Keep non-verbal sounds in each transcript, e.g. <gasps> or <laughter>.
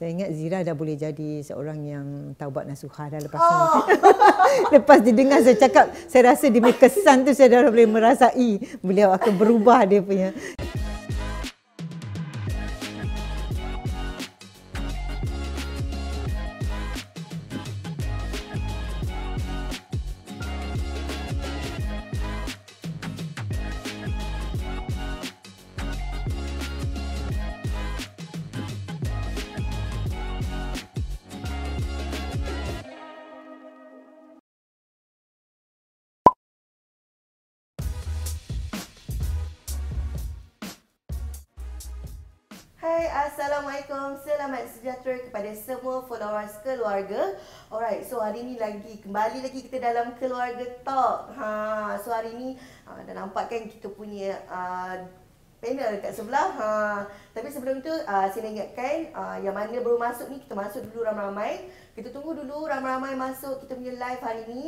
Saya ingat Zira dah boleh jadi seorang yang taubat nasuhah dah lepas oh. ni. <laughs> lepas didengar saya cakap, saya rasa dia kesan tu saya dah boleh merasai beliau akan berubah dia punya. Followers keluarga. Alright, so hari ni lagi kembali lagi kita dalam keluarga talk. Ha, so hari ni uh, dah nampak kan kita punya uh, panel kat sebelah. Ha, tapi sebelum tu uh, saya nak ingatkan uh, yang mana baru masuk ni kita masuk dulu ramai-ramai. Kita tunggu dulu ramai-ramai masuk kita punya live hari ni.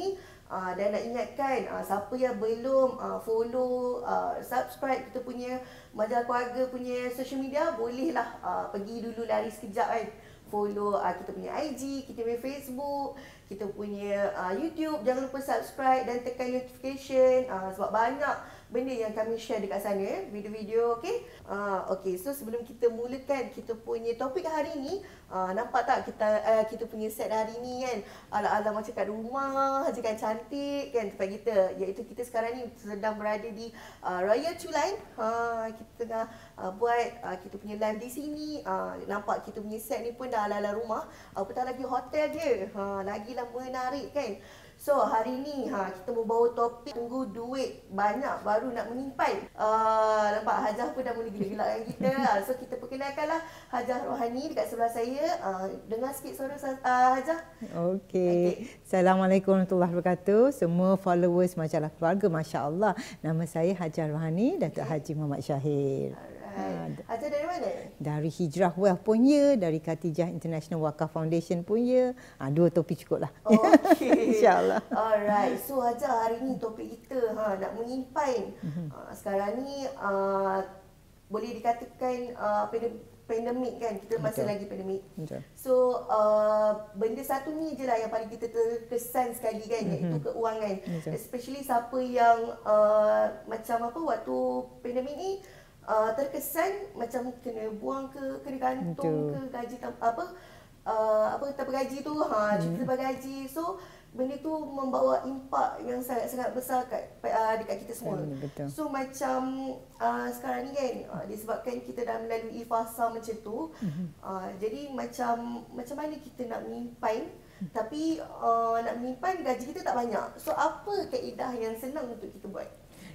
Uh, dan nak ingatkan uh, siapa yang belum uh, follow, uh, subscribe kita punya majalah keluarga punya social media, bolehlah uh, pergi dulu lari sekejap kan. Follow uh, kita punya IG, kita punya Facebook, kita punya uh, YouTube. Jangan lupa subscribe dan tekan notification uh, sebab banyak benda yang kami share dekat sana eh, video-video okey. Uh, okey, so sebelum kita mulakan kita punya topik hari ni, uh, nampak tak kita uh, kita punya set hari ni kan ala-ala macam kat rumah, aja kan cantik kan tempat kita. Iaitu kita sekarang ni sedang berada di uh, Raya Chulai. Uh, kita tengah uh, buat uh, kita punya live di sini. Uh, nampak kita punya set ni pun dah ala-ala rumah. Uh, Apatah lagi hotel dia. Uh, lagilah menarik kan. So hari ni ha, kita mau bawa topik tunggu duit banyak baru nak menyimpan. Uh, nampak Hajah pun dah mula gila-gila dengan kita. Ha, so kita perkenalkanlah Hajah Rohani dekat sebelah saya. Uh, dengar sikit suara uh, Hajah. Okey. Okay. Assalamualaikum warahmatullahi wabarakatuh. Semua followers majalah keluarga masya-Allah. Nama saya Hajah Rohani, Datuk okay. Haji Muhammad Syahir. Ha, dari mana? Dari Hijrah Wealth punya, dari Katijah International Wakaf Foundation punya. Ha, dua topik cukup lah. Okay. <laughs> InsyaAllah. Alright. So Haja hari ni topik kita ha, nak menyimpan. Mm-hmm. Ha, sekarang ni uh, boleh dikatakan uh, pandemik kan. Kita masih lagi pandemik. Betul. So uh, benda satu ni je lah yang paling kita terkesan sekali kan. Mm-hmm. Iaitu keuangan. Betul. Especially siapa yang uh, macam apa waktu pandemik ni uh, terkesan macam kena buang ke kena gantung Betul. ke gaji apa uh, apa tanpa gaji tu ha cuti hmm. tanpa gaji so benda tu membawa impak yang sangat-sangat besar kat uh, dekat kita semua. Hmm, betul. So macam uh, sekarang ni kan uh, disebabkan kita dah melalui fasa macam tu hmm. uh, jadi macam macam mana kita nak menyimpan hmm. tapi uh, nak menyimpan gaji kita tak banyak. So apa kaedah yang senang untuk kita buat?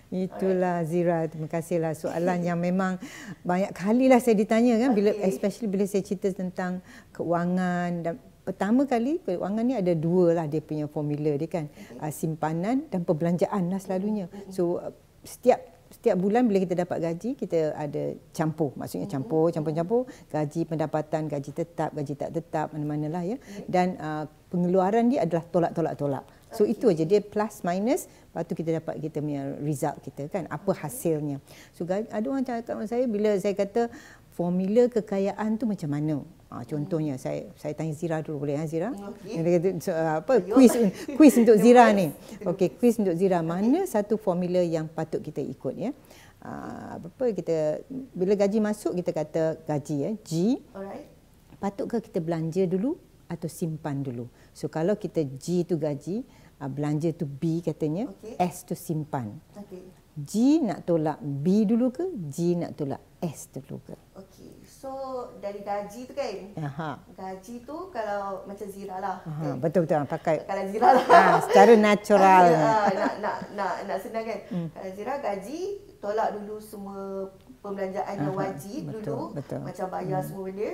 Itulah Zira, terima kasihlah soalan yang memang banyak kali lah saya ditanya kan bila okay. especially bila saya cerita tentang keuangan dan pertama kali keuangan ni ada dua lah dia punya formula dia kan. Okay. uh, simpanan dan perbelanjaan lah selalunya. So setiap setiap bulan bila kita dapat gaji kita ada campur. Maksudnya campur campur-campur gaji pendapatan gaji tetap gaji tak tetap mana-manalah ya. Dan uh, pengeluaran dia adalah tolak-tolak-tolak So okay. itu aja dia plus minus lepas tu kita dapat kita punya result kita kan apa hasilnya. So ada orang cakap dengan saya bila saya kata formula kekayaan tu macam mana? Ha, contohnya hmm. saya saya tanya Zira dulu boleh ha Zira? Okay. So, apa quiz quiz untuk <laughs> Zira ni. Okey quiz untuk Zira mana okay. satu formula yang patut kita ikut ya? Uh, apa kita bila gaji masuk kita kata gaji ya G. Alright. Patutkah kita belanja dulu atau simpan dulu? So kalau kita G tu gaji, uh, belanja tu B katanya, okay. S tu simpan. Okay. G nak tolak B dulu ke? G nak tolak S dulu ke? Okey. So dari gaji tu kan? Aha. Gaji tu kalau macam Zira lah. Aha, betul betul pakai. Kalau Zira lah. Ha, secara <laughs> natural. ha, nak nak nak nak senang kan? Hmm. Kalau Zira gaji tolak dulu semua pembelanjaan Aha, yang wajib betul, dulu betul. macam bayar hmm. semua benda.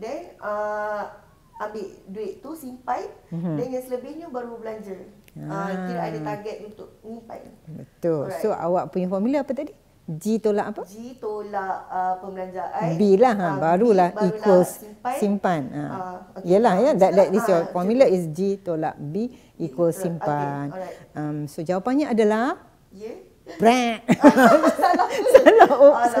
Then uh, ambil duit tu simpan mm-hmm. dan yang selebihnya baru belanja. Ah. Uh, tidak ada target untuk menyimpan. Betul. Alright. So awak punya formula apa tadi? G tolak apa? G tolak uh, pembelanjaan. B lah ha, uh, barulah, B, equals simpan. simpan. Ha. Uh, okay. Yalah ya, that, that is your formula is G tolak B equals simpan. Okay. Um, so jawapannya adalah Ya. Yeah. Brand. <laughs> Salah oops.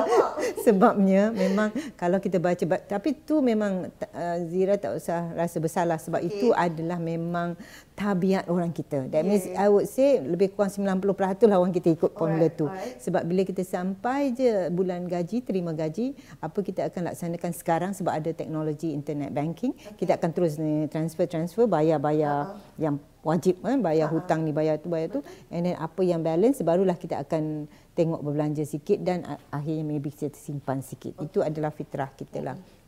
Sebabnya memang kalau kita baca tapi tu memang uh, Zira tak usah rasa bersalah sebab okay. itu adalah memang tabiat orang kita. That means yeah. I would say lebih kurang 90% lah orang kita ikut formula alright, tu. Alright. Sebab bila kita sampai je bulan gaji, terima gaji, apa kita akan laksanakan sekarang sebab ada teknologi internet banking, okay. kita akan terus transfer-transfer bayar-bayar uh-huh. yang wajib kan bayar uh-huh. hutang ni bayar tu bayar tu and then apa yang balance barulah kita akan tengok berbelanja sikit dan akhirnya maybe kita simpan sikit. Okay. Itu adalah fitrah kita lah. Okay.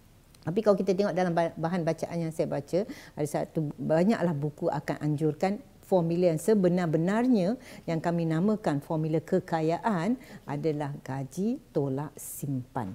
Tapi kalau kita tengok dalam bahan bacaan yang saya baca, ada satu banyaklah buku akan anjurkan formula yang sebenar-benarnya yang kami namakan formula kekayaan adalah gaji tolak simpan.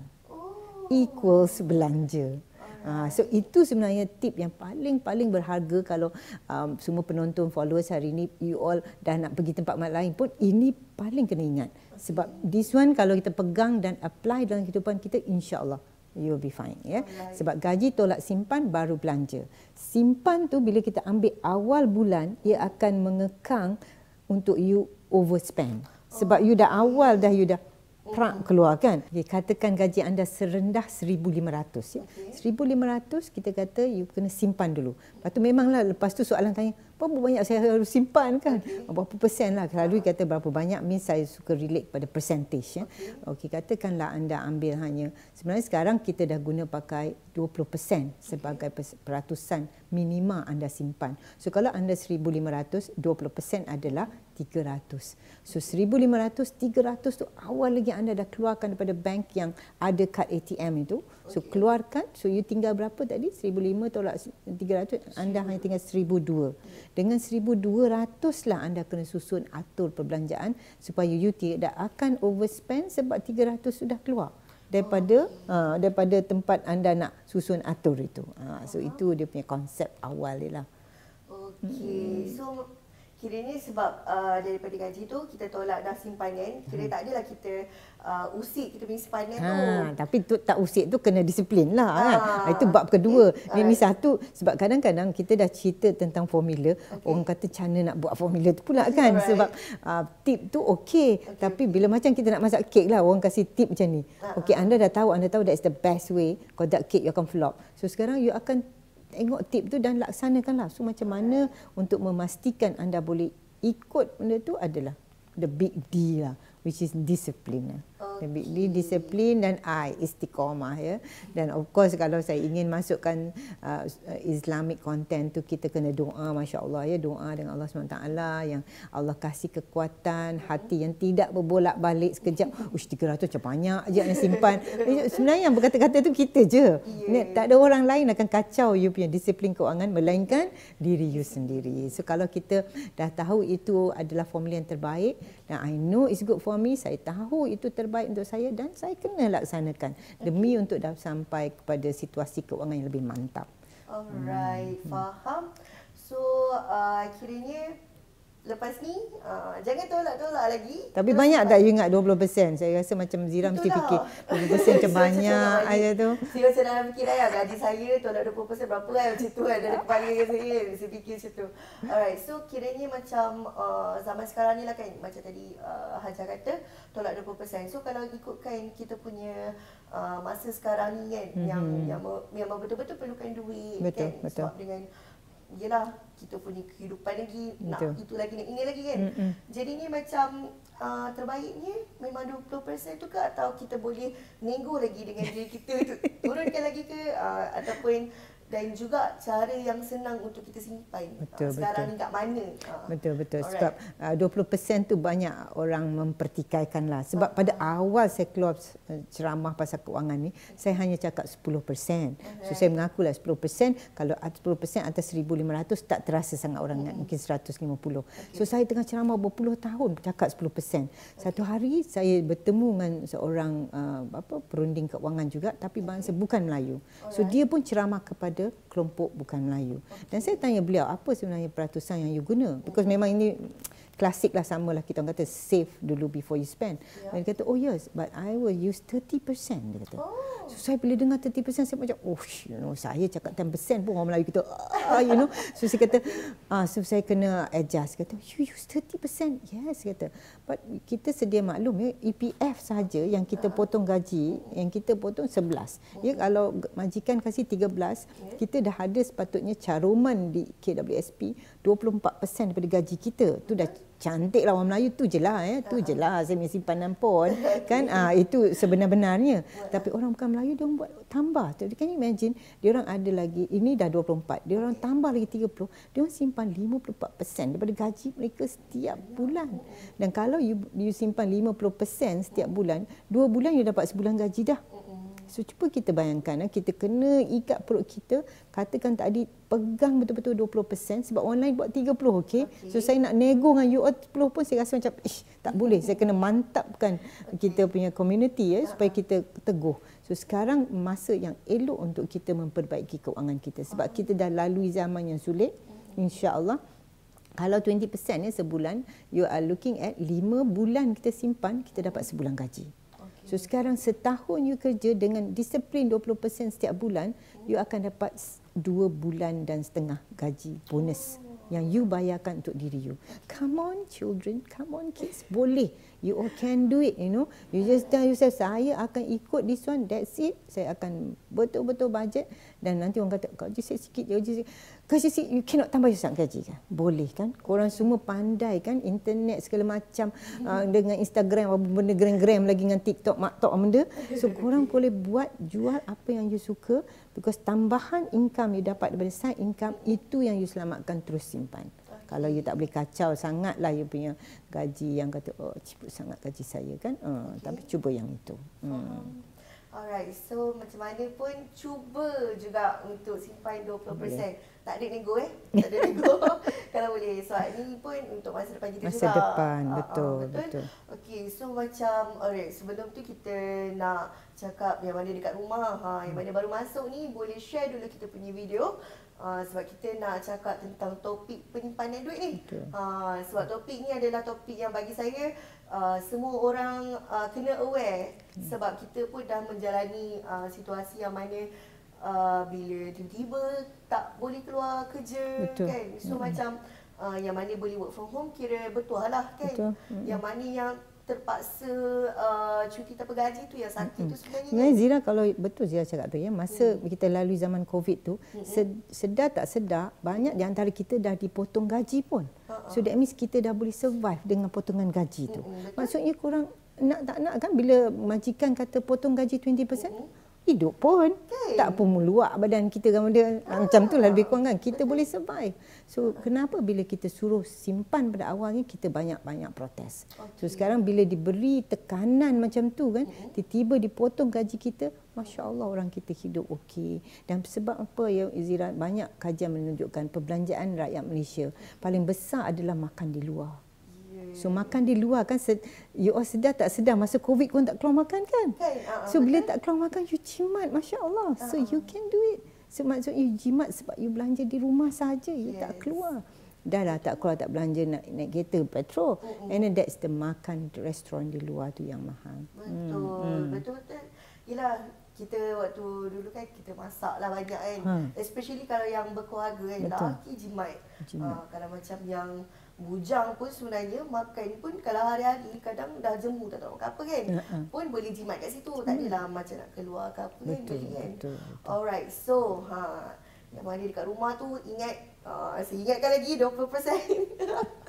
Equals belanja. Uh, so itu sebenarnya tip yang paling-paling berharga kalau um, semua penonton followers hari ini you all dah nak pergi tempat lain pun ini paling kena ingat. Sebab this one kalau kita pegang dan apply dalam kehidupan kita insya-Allah you will be fine ya. Sebab gaji tolak simpan baru belanja. Simpan tu bila kita ambil awal bulan ia akan mengekang untuk you overspend. Sebab you dah awal dah you dah prak keluar kan. Okay, katakan gaji anda serendah 1500 ya. Okay. 1500 kita kata you kena simpan dulu. Lepas tu memanglah lepas tu soalan tanya, berapa banyak saya harus simpan kan? Okay. Berapa persen lah. Selalu kata berapa banyak means saya suka relate pada percentage ya. Okey, okay, katakanlah anda ambil hanya sebenarnya sekarang kita dah guna pakai 20% sebagai peratusan minima anda simpan. So kalau anda 1500, 20% adalah 300. So 1500, 300 tu awal lagi anda dah keluarkan daripada bank yang ada kad ATM itu. So okay. keluarkan, so you tinggal berapa tadi? 1500 tolak 300, anda hanya tinggal 1200. Dengan 1200 lah anda kena susun atur perbelanjaan supaya you tidak akan overspend sebab 300 sudah keluar daripada oh. uh, daripada tempat anda nak susun atur itu. Uh, so uh-huh. itu dia punya konsep awal dia lah. Okey. Hmm. So kiranya sebab uh, daripada gaji tu kita tolak dah simpanan kira hmm. tak adalah kita uh, usik kita punya simpanan ha, tu tapi tu tak usik tu kena disiplin lah ha. kan ah. itu bab kedua okay. ni, ni satu sebab kadang-kadang kita dah cerita tentang formula okay. orang kata cara nak buat formula tu pula kan Alright. sebab uh, tip tu okey okay, tapi bila macam kita nak masak kek lah orang kasih tip macam ni uh-huh. okey anda dah tahu anda tahu that's the best way kalau that cake you akan flop so sekarang you akan tengok tip tu dan laksanakanlah. So macam mana untuk memastikan anda boleh ikut benda tu adalah the big D lah which is discipline. Okay. Big disiplin dan I istiqomah ya. Dan of course kalau saya ingin masukkan uh, Islamic content tu kita kena doa masya-Allah ya doa dengan Allah SWT yang Allah kasih kekuatan hati yang tidak berbolak-balik sekejap. Ush 300 macam banyak je nak simpan. <laughs> Sebenarnya yang berkata-kata tu kita je. Yeah. Tak ada orang lain akan kacau you punya disiplin keuangan melainkan diri you sendiri. So kalau kita dah tahu itu adalah formula yang terbaik dan I know it's good for me, saya tahu itu terbaik untuk saya dan saya kena laksanakan demi okay. untuk dah sampai kepada situasi keuangan yang lebih mantap. Alright, hmm. faham. So, uh, kiranya lepas ni uh, jangan tolak-tolak lagi. Tapi Terus banyak tak you ingat 20%? Saya rasa macam Zira mesti fikir 20% macam <laughs> banyak aja tu. Saya macam dalam fikir ayah gaji saya tolak 20% berapa kan macam tu kan dari kepala saya saya fikir macam tu. Alright, so kiranya macam uh, zaman sekarang ni lah kan macam tadi uh, Hajar kata tolak 20%. So kalau ikutkan kita punya uh, masa sekarang ni kan mm-hmm. yang yang yang betul-betul perlukan duit betul, kan betul. sebab dengan yelah kita punya kehidupan lagi Betul. nak itu lagi nak ini lagi kan Mm-mm. jadi ni macam uh, terbaiknya memang 20% tu ke atau kita boleh nego lagi dengan diri kita tu <laughs> turunkan lagi ke uh, ataupun dan juga cara yang senang untuk kita simpan betul, sekarang betul. ni kat mana ah. betul betul Alright. sebab uh, 20% tu banyak orang mempertikaikan lah sebab uh-huh. pada awal saya keluar ceramah pasal keuangan ni saya hanya cakap 10% uh-huh. so saya mengaku lah 10% kalau 10% atas 1500 tak terasa sangat orang uh-huh. mungkin 150 okay. so saya tengah ceramah berpuluh tahun cakap 10% okay. satu hari saya bertemu dengan seorang uh, apa perunding keuangan juga tapi bangsa bukan Melayu so dia pun ceramah kepada kepada kelompok bukan Melayu. Dan saya tanya beliau apa sebenarnya peratusan yang you guna? Because memang ini klasik lah sama lah kita kata save dulu before you spend. Yeah. dia kata oh yes but I will use 30% dia kata. Oh. So, saya bila dengar 30% saya macam oh you know saya cakap 10% pun orang Melayu kita ah, you know. So saya kata ah so saya kena adjust kata you use 30%. Yes kata. But kita sedia maklum ya EPF saja yang kita potong gaji yang kita potong 11. Ya kalau majikan kasih 13 kita dah ada sepatutnya caruman di KWSP 24% daripada gaji kita. Tu dah cantik lah orang Melayu tu je lah ya. Tu je lah saya simpanan pon. <laughs> kan ah itu sebenar-benarnya. Tapi orang bukan Melayu dia buat tambah. Can you imagine dia orang ada lagi ini dah 24. Dia orang tambah lagi 30. Dia orang simpan 54% daripada gaji mereka setiap bulan. Dan kalau you you simpan 50% setiap bulan, dua bulan you dapat sebulan gaji dah. So cuba kita bayangkan eh, kita kena ikat perut kita katakan tadi pegang betul-betul 20% sebab online buat 30 okey. Okay. So saya nak nego dengan you all 10 pun saya rasa macam ish tak <laughs> boleh saya kena mantapkan okay. kita punya community ya supaya kita teguh. So sekarang masa yang elok untuk kita memperbaiki keuangan kita sebab kita dah lalui zaman yang sulit insya-Allah kalau 20% ya sebulan you are looking at 5 bulan kita simpan kita dapat sebulan gaji. So sekarang setahun you kerja dengan disiplin 20% setiap bulan, you akan dapat dua bulan dan setengah gaji bonus yang you bayarkan untuk diri you. Come on children, come on kids, boleh. You all can do it, you know. You just tell yourself, saya akan ikut this one, that's it. Saya akan betul-betul budget dan nanti orang kata, gaji saya sikit, gaji sikit. Gaji sikit, you cannot tambah sangat gaji kan? Boleh kan? Korang semua pandai kan? Internet segala macam uh, dengan Instagram, apa benda gram-gram lagi dengan TikTok, maktok benda. <laughs> So korang boleh buat, jual apa yang you suka because tambahan income you dapat daripada side income, itu yang you selamatkan terus simpan. Kalau you tak boleh kacau sangatlah you punya gaji yang kata oh cepat sangat gaji saya kan. Uh, okay. tapi cuba yang itu. Hmm. Alright, so macam mana pun cuba juga untuk simpan 20%. Boleh. Tak ada nego eh? <laughs> Tak ada nego. <laughs> Kalau boleh. So ini pun untuk masa depan kita masa juga. Masa depan, uh, betul, uh, betul. betul. Okay, so macam alright, sebelum tu kita nak cakap yang mana dekat rumah, ha, yang mana baru masuk ni boleh share dulu kita punya video. Uh, sebab kita nak cakap tentang topik penyimpanan duit ni. Uh, sebab topik ni adalah topik yang bagi saya uh, semua orang uh, kena aware hmm. sebab kita pun dah menjalani uh, situasi yang mana uh, bila tiba-tiba tak boleh keluar kerja Betul. kan. So hmm. macam uh, yang mana boleh work from home kira betul lah kan. Betul. Hmm. Yang mana yang terpaksa uh, cuti tanpa gaji tu yang sakit mm-hmm. tu sebenarnya. Sebenarnya kan? Zira kalau betul Zira cakap tu ya masa mm. kita lalui zaman Covid tu mm-hmm. sedar tak sedar banyak di antara kita dah dipotong gaji pun. Uh-uh. So that means kita dah boleh survive dengan potongan gaji tu. Mm-hmm. Maksudnya kurang nak tak nak kan bila majikan kata potong gaji 20%? Mm-hmm hidup pun okay. tak pun meluak badan kita kan dia ah. macam tu lah lebih kurang kan kita boleh survive so kenapa bila kita suruh simpan pada awalnya kita banyak-banyak protes okay. so sekarang bila diberi tekanan macam tu kan mm-hmm. tiba-tiba dipotong gaji kita masya-Allah orang kita hidup okey dan sebab apa ya Izira banyak kajian menunjukkan perbelanjaan rakyat Malaysia paling besar adalah makan di luar So makan di luar kan you all sedar tak sedar masa covid pun tak keluar makan kan? Okay, uh, so bila tak keluar makan you jimat masya-Allah. Uh, so you can do it. So maksud you jimat sebab you belanja di rumah saja you yes. tak keluar. Dah lah tak keluar tak belanja nak naik kereta petrol. Uh-huh. And then that's the makan di restoran di luar tu yang mahal. Betul. Hmm. Betul betul. Yalah kita waktu dulu kan kita masak lah banyak kan. Hmm. Especially kalau yang berkeluarga kan. Betul. Laki jimat. jimat. Uh, kalau macam yang bujang pun sebenarnya makan pun kalau hari-hari kadang dah jemu tak tahu apa kan uh-huh. pun boleh jimat kat situ tak adalah hmm. macam nak keluar ke apa kan betul, kan betul, betul. alright so ha yang mana dekat rumah tu ingat uh, saya ingatkan lagi 20% <laughs>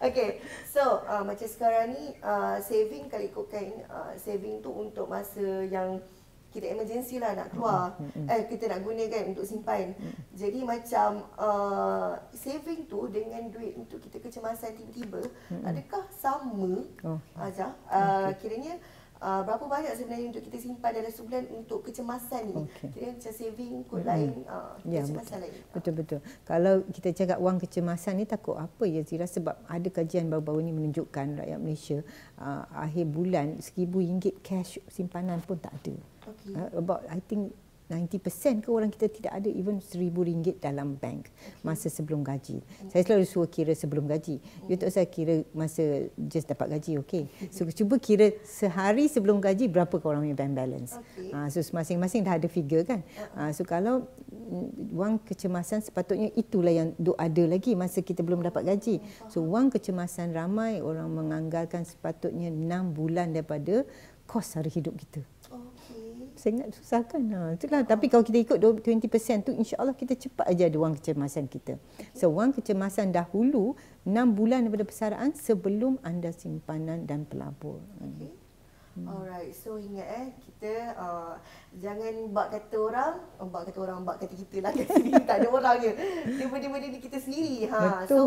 Okay, so uh, macam sekarang ni uh, saving kalau ikutkan uh, saving tu untuk masa yang kita emergency lah nak keluar mm-hmm. eh kita nak gunakan untuk simpan mm-hmm. jadi macam uh, saving tu dengan duit untuk kita kecemasan tiba-tiba mm-hmm. adakah sama oh. aja uh, okay. kiranya Uh, berapa banyak sebenarnya untuk kita simpan dalam sebulan untuk kecemasan ni? Okay. Kira macam saving kot mm-hmm. lain, uh, ya, kecemasan betul. lain. Betul-betul. Kalau kita cakap wang kecemasan ni takut apa ya Zira? Sebab ada kajian baru-baru ni menunjukkan rakyat Malaysia uh, akhir bulan RM1,000 cash simpanan pun tak ada. Okay. Uh, about I think 90% ke orang kita tidak ada even seribu ringgit dalam bank masa sebelum gaji. Saya selalu suruh kira sebelum gaji. You tak usah kira masa just dapat gaji, okey. <laughs> So cuba kira sehari sebelum gaji berapa kau orang punya bank balance. Okay. Ha, so masing-masing dah ada figure kan. Ha, so kalau mm, wang kecemasan sepatutnya itulah yang duk ada lagi masa kita belum dapat gaji. So wang kecemasan ramai orang menganggarkan sepatutnya 6 bulan daripada kos hari hidup kita sangat susah kan. Ha, itulah. Tapi kalau kita ikut 20% tu insya-Allah kita cepat aja ada wang kecemasan kita. So wang kecemasan dahulu 6 bulan daripada persaraan sebelum anda simpanan dan pelabur. Okay. Hmm. Alright, so ingat eh kita uh, jangan bak kata orang, oh, bak kata orang, bak kata kita lah kat sini <laughs> tak ada orang je. Dia benda-benda ni kita sendiri. Ha. Betul. So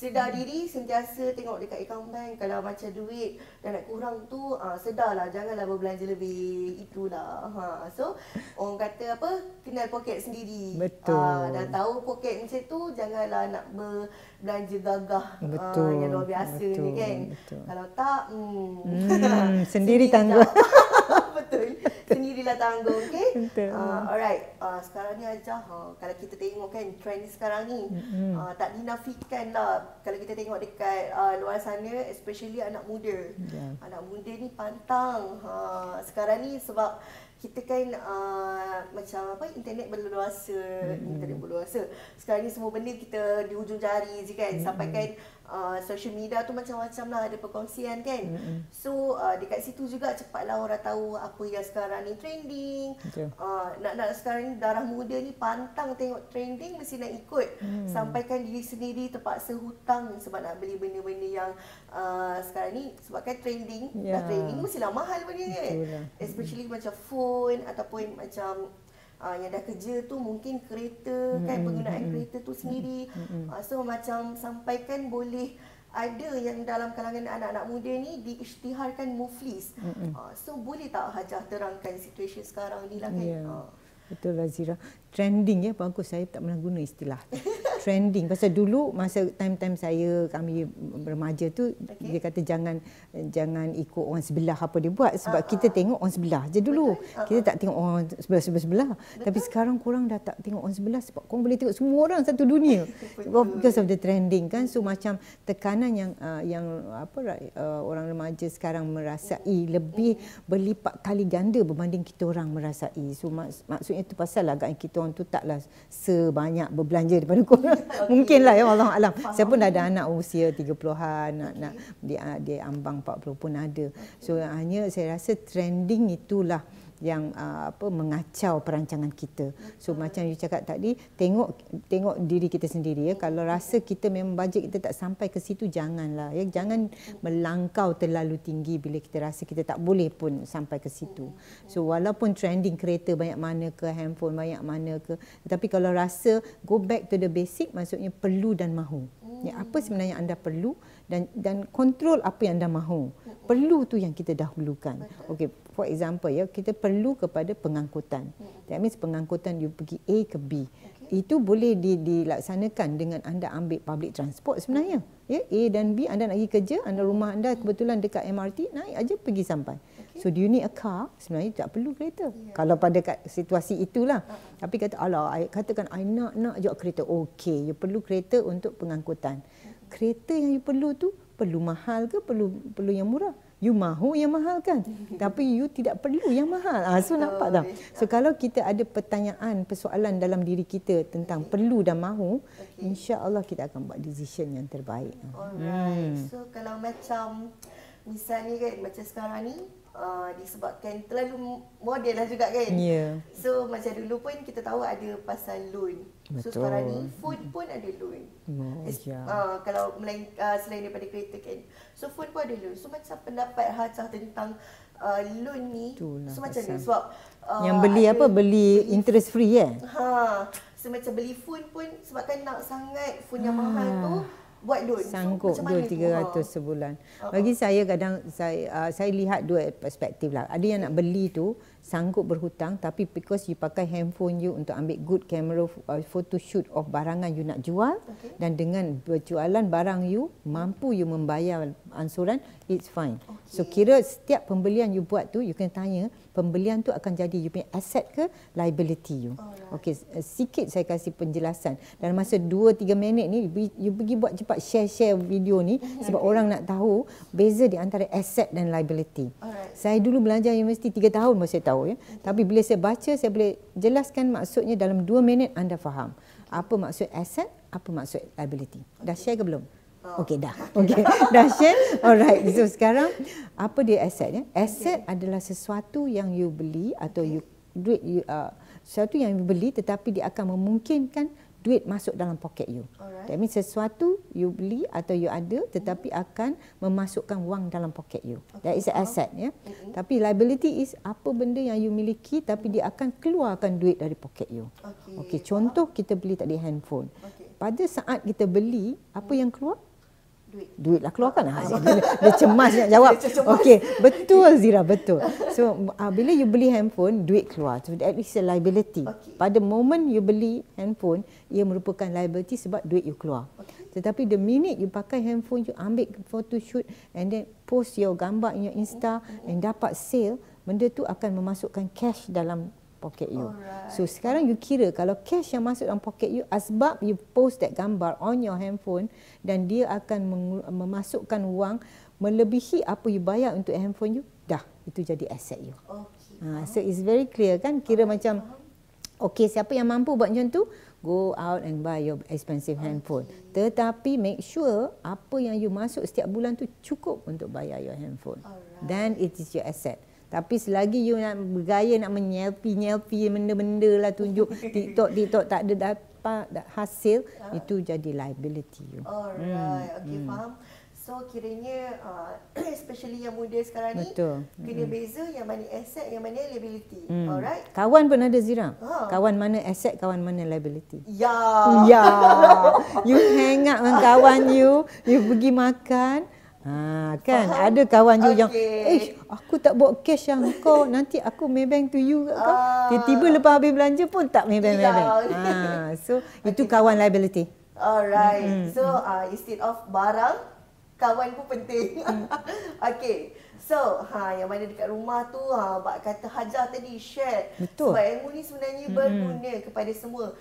sedar diri sentiasa tengok dekat account bank kalau macam duit dah nak kurang tu uh, sedarlah janganlah berbelanja lebih itulah. Ha. So orang kata apa kenal poket sendiri. Betul. Uh, dah tahu poket macam tu janganlah nak berbelanja gagah Betul. Uh, yang luar biasa Betul. ni kan. Betul. Kalau tak hmm, hmm <laughs> sendiri tanggung. <laughs> Betul. Sendirilah tanggung, okey? <laughs> Betul. Uh, alright. Uh, sekarang ni aja ha, kalau kita tengok kan trend sekarang ni mm-hmm. uh, tak dinafikan lah kalau kita tengok dekat uh, luar sana especially anak muda. Yeah. Anak muda ni pantang. Ha, sekarang ni sebab kita kan uh, macam apa internet berluasa mm-hmm. internet berluasa sekarang ni semua benda kita di hujung jari je kan mm-hmm. sampai kan uh, social media tu macam-macam lah ada perkongsian kan mm-hmm. so uh, dekat situ juga cepatlah orang tahu apa yang sekarang ni trending okay. uh, nak-nak sekarang ni darah muda ni pantang tengok trending mesti nak ikut mm. sampaikan diri sendiri terpaksa hutang sebab nak beli benda-benda yang uh, sekarang ni sebabkan trending yeah. dah trending mestilah mahal benda ni kan especially mm-hmm. macam phone ataupun macam uh, yang dah kerja tu mungkin kereta hmm. kan penggunaan hmm. kereta tu sendiri hmm. uh, so macam sampaikan boleh ada yang dalam kalangan anak-anak muda ni diisytiharkan muflis hmm. uh, so boleh tak hajah terangkan situasi sekarang ni lah kan yeah. uh. betul Razira trending ya bagus saya tak pernah guna istilah <laughs> trending. Pasal dulu masa time-time saya kami remaja tu okay. dia kata jangan jangan ikut orang sebelah apa dia buat. Sebab uh, kita uh, tengok orang sebelah je dulu. Uh, kita tak tengok orang sebelah sebelah sebelah. Tapi sekarang kurang dah tak tengok orang sebelah sebab korang boleh tengok semua orang satu dunia. <laughs> Because of the trending kan? So macam tekanan yang uh, yang apa uh, orang remaja sekarang merasai lebih berlipat kali ganda berbanding kita orang merasai. So mak, maksudnya tu pasal agaknya kita orang tu taklah sebanyak berbelanja daripada korang. Okay. <laughs> Mungkinlah ya Allah alam. Saya pun ada anak usia 30-an, nak nak dia dia ambang 40 pun ada. So hanya saya rasa trending itulah yang uh, apa mengacau perancangan kita. So macam you cakap tadi, tengok tengok diri kita sendiri ya. Kalau rasa kita memang bajet kita tak sampai ke situ janganlah ya. Jangan melangkau terlalu tinggi bila kita rasa kita tak boleh pun sampai ke situ. So walaupun trending kereta banyak mana ke handphone banyak mana ke, tapi kalau rasa go back to the basic maksudnya perlu dan mahu. Ya apa sebenarnya anda perlu dan dan kontrol apa yang anda mahu. Perlu tu yang kita dahulukan. Okey, for example ya kita perlu kepada pengangkutan. That means pengangkutan you pergi A ke B. Okay. Itu boleh di, dilaksanakan dengan anda ambil public transport sebenarnya. Ya A dan B anda nak pergi kerja, anda rumah anda kebetulan dekat MRT, naik aja pergi sampai. So do you need a car? Sebenarnya tak perlu kereta. Yeah. Kalau pada situasi itulah. Uh-huh. Tapi kata Allah, I, katakan I nak nak juga kereta. Okey, you perlu kereta untuk pengangkutan. Kereta yang you perlu tu perlu mahal ke perlu perlu yang murah? you mahu yang mahal kan <laughs> tapi you tidak perlu yang mahal ah so nampak tak so kalau kita ada pertanyaan persoalan dalam diri kita tentang okay. perlu dan mahu okay. insya-Allah kita akan buat decision yang terbaik alright hmm. so kalau macam misalnya kan macam sekarang ni Uh, disebabkan terlalu model lah juga kan. Yeah. So macam dulu pun kita tahu ada pasal loan. Betul. So sekarang ni food pun ada loan. Oh, yeah. uh, kalau melain, uh, selain daripada kereta kan. So food pun ada loan. So macam pendapat Hajah tentang uh, loan ni. Itulah so macam ni sebab uh, yang beli apa beli, interest free eh. Ha. So macam beli phone pun sebabkan nak sangat phone yang ha. mahal tu buat loan. Sanggup so, dua tiga ratus sebulan. Uh-huh. Bagi saya kadang saya uh, saya lihat dua perspektif lah. Ada yang nak beli tu sanggup berhutang tapi because you pakai handphone you untuk ambil good camera uh, photo shoot of barangan you nak jual okay. dan dengan berjualan barang you mampu you membayar ansuran it's fine. Okay. So kira setiap pembelian you buat tu you kena tanya pembelian tu akan jadi you punya asset ke liability you. Alright. Okey eh, sikit saya kasih penjelasan. Dalam masa 2 3 minit ni you- you pergi buat cepat share-share video ni <laughs> sebab orang nak tahu beza di antara asset dan liability. Alright. Saya dulu belajar universiti 3 tahun baru saya tahu ya. Tapi bila saya baca saya boleh jelaskan maksudnya dalam 2 minit anda faham. Apa maksud asset, apa maksud liability. Dah share ke belum? Okey dah. <laughs> Okey. dah share. Alright. So sekarang apa dia asset ya? Asset adalah sesuatu yang you beli atau you duit you uh, sesuatu yang you beli tetapi dia akan memungkinkan duit masuk dalam poket you. Alright. That means sesuatu you beli atau you ada tetapi akan memasukkan wang dalam poket you. That is an asset ya. Tapi liability is apa benda yang you miliki tapi dia akan keluarkan duit dari poket you. Okey. Okey, contoh kita beli tadi handphone. Okey. Pada saat kita beli, apa yang keluar? Duit. Duit lah keluarkan. Ha, dia, dia cemas nak <laughs> jawab. Okey, betul Zira, betul. So, uh, bila you beli handphone, duit keluar. So, that is a liability. Okey. Pada moment you beli handphone, ia merupakan liability sebab duit you keluar. Okey. Tetapi the minute you pakai handphone, you ambil photo shoot and then post your gambar in your Insta and dapat sale, benda tu akan memasukkan cash dalam poket you. Alright. So sekarang you kira kalau cash yang masuk dalam poket you asbab you post that gambar on your handphone dan dia akan memasukkan wang melebihi apa you bayar untuk handphone you, dah itu jadi asset you. Okey. Ha, so it's very clear kan kira macam okay siapa yang mampu buat macam tu go out and buy your expensive handphone. Tetapi make sure apa yang you masuk setiap bulan tu cukup untuk bayar your handphone. Alright. Then it is your asset. Tapi selagi you nak bergaya nak menyelfie-nyelfie benda-benda lah tunjuk <laughs> TikTok TikTok tak ada dapat da- hasil itu jadi liability you. Alright, Hmm, okey faham. So kiranya uh, <clears throat> especially yang muda sekarang ni Betul. kena beza yang mana asset, yang mana liability. Hmm. Alright. Kawan pun ada Zira. Ha. Kawan mana asset, kawan mana liability. Ya. Ya, you hang out dengan kawan you, you pergi makan. Ha, kan Faham? ada kawan you yang Okey. eh aku tak bawa cash yang kau nanti aku Maybank to you kat kau. Ah. Tiba-tiba lepas habis belanja pun tak Maybank. Maybank. <laughs> Ha, so itu kawan liability. Alright. So uh, instead of barang, kawan pun penting. <laughs> okay. So, ha yang mana dekat rumah tu ha bak kata Hajar tadi share. Betul. Sebab ilmu ni sebenarnya berguna kepada semua.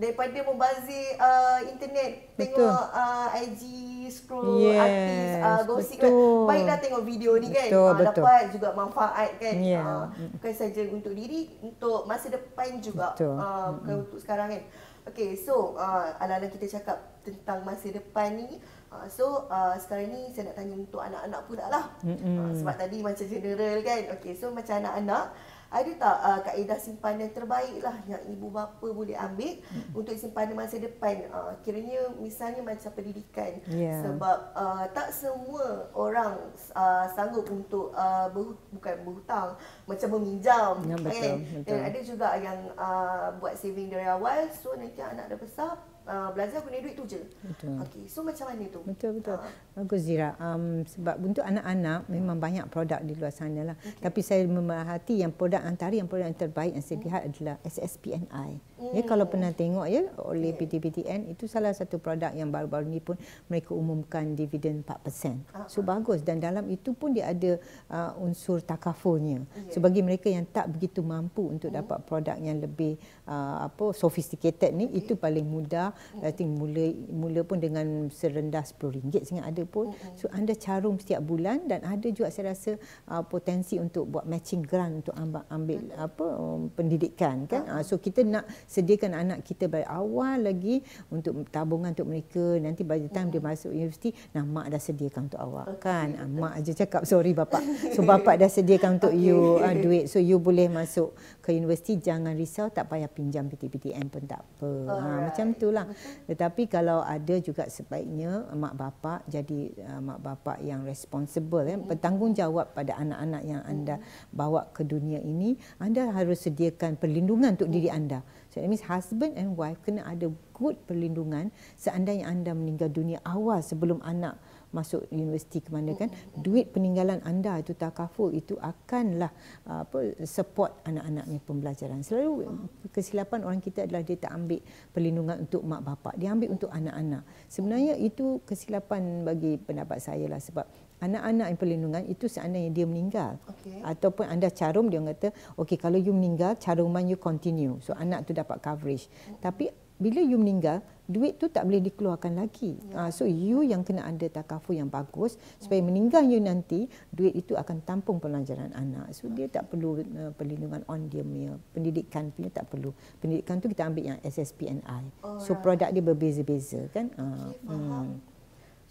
Daripada membazir uh, internet, Betul. tengok uh, IG scroll Yes, artis uh, gosip kan. betul. Baiklah tengok video ni kan. Betul, Ah, betul. dapat juga manfaat kan. Ya. Ah, bukan saja untuk diri, untuk masa depan juga. Betul. Ah, bukan untuk sekarang kan. Okay, so uh, ala-ala kita cakap tentang masa depan ni. Uh, so uh, sekarang ni saya nak tanya untuk anak-anak pula lah. Uh, sebab tadi macam general kan. Okay, so macam anak-anak. Ada tak uh, kaedah simpanan terbaik lah yang ibu bapa boleh ambil untuk simpanan masa depan? Uh, kiranya misalnya macam pendidikan. Ya. Sebab uh, tak semua orang uh, sanggup untuk uh, ber, bukan berhutang, macam meminjam. Ya, betul, kan? betul. Dan ada juga yang uh, buat saving dari awal so nanti anak dah besar uh, belajar guna duit tu je. Betul. Okey, so macam mana tu? Betul betul. Ah. Bagus Zira. Um, sebab untuk anak-anak memang banyak produk di luar sana lah. Tapi saya memerhati yang produk antara yang produk yang terbaik yang saya lihat adalah SSPNI. Ya kalau pernah tengok ya oleh PTPTN itu salah satu produk yang baru-baru ni pun mereka umumkan dividen 4%. So bagus dan dalam itu pun dia ada uh, unsur takafulnya. So bagi mereka yang tak begitu mampu untuk dapat produk yang lebih uh, apa sophisticated ni itu paling mudah. I think mula mula pun dengan serendah RM10 sehingga ada pun. So anda carum setiap bulan dan ada juga saya rasa uh, potensi untuk buat matching grant untuk ambil, ambil apa um, pendidikan kan. Uh, so kita nak sediakan anak kita dari awal lagi untuk tabungan untuk mereka. Nanti by the time dia masuk universiti nah mak dah sediakan untuk awak kan. Uh, mak aja cakap sorry bapak. So bapak dah sediakan untuk you. Uh, duit. So you boleh masuk ke universiti jangan risau tak payah pinjam PTPTN pun tak apa. Ha, macam itulah. Tetapi kalau ada juga sebaiknya mak bapak jadi uh, mak bapak yang responsible ya, bertanggungjawab pada anak-anak yang anda bawa ke dunia ini, anda harus sediakan perlindungan untuk diri anda. So that means husband and wife kena ada good perlindungan seandainya anda meninggal dunia awal sebelum anak masuk universiti ke mana kan duit peninggalan anda itu takaful itu akanlah uh, apa support anak-anaknya pembelajaran selalu kesilapan orang kita adalah dia tak ambil perlindungan untuk mak bapak dia ambil untuk anak-anak sebenarnya itu kesilapan bagi pendapat saya lah sebab anak-anak yang perlindungan itu seandainya dia meninggal. Okey. Ataupun anda carum dia kata, okey kalau you meninggal caruman you continue. So anak tu dapat coverage. Tapi bila you meninggal, duit tu tak boleh dikeluarkan lagi. Yeah. Uh, so you yang kena ada takaful yang bagus supaya meninggal you nanti duit itu akan tampung pelajaran anak. So dia tak perlu uh, perlindungan on dia punya pendidikan punya tak perlu. Pendidikan tu kita ambil yang SSPNI. So produk dia berbeza-beza kan. Uh, faham. hmm.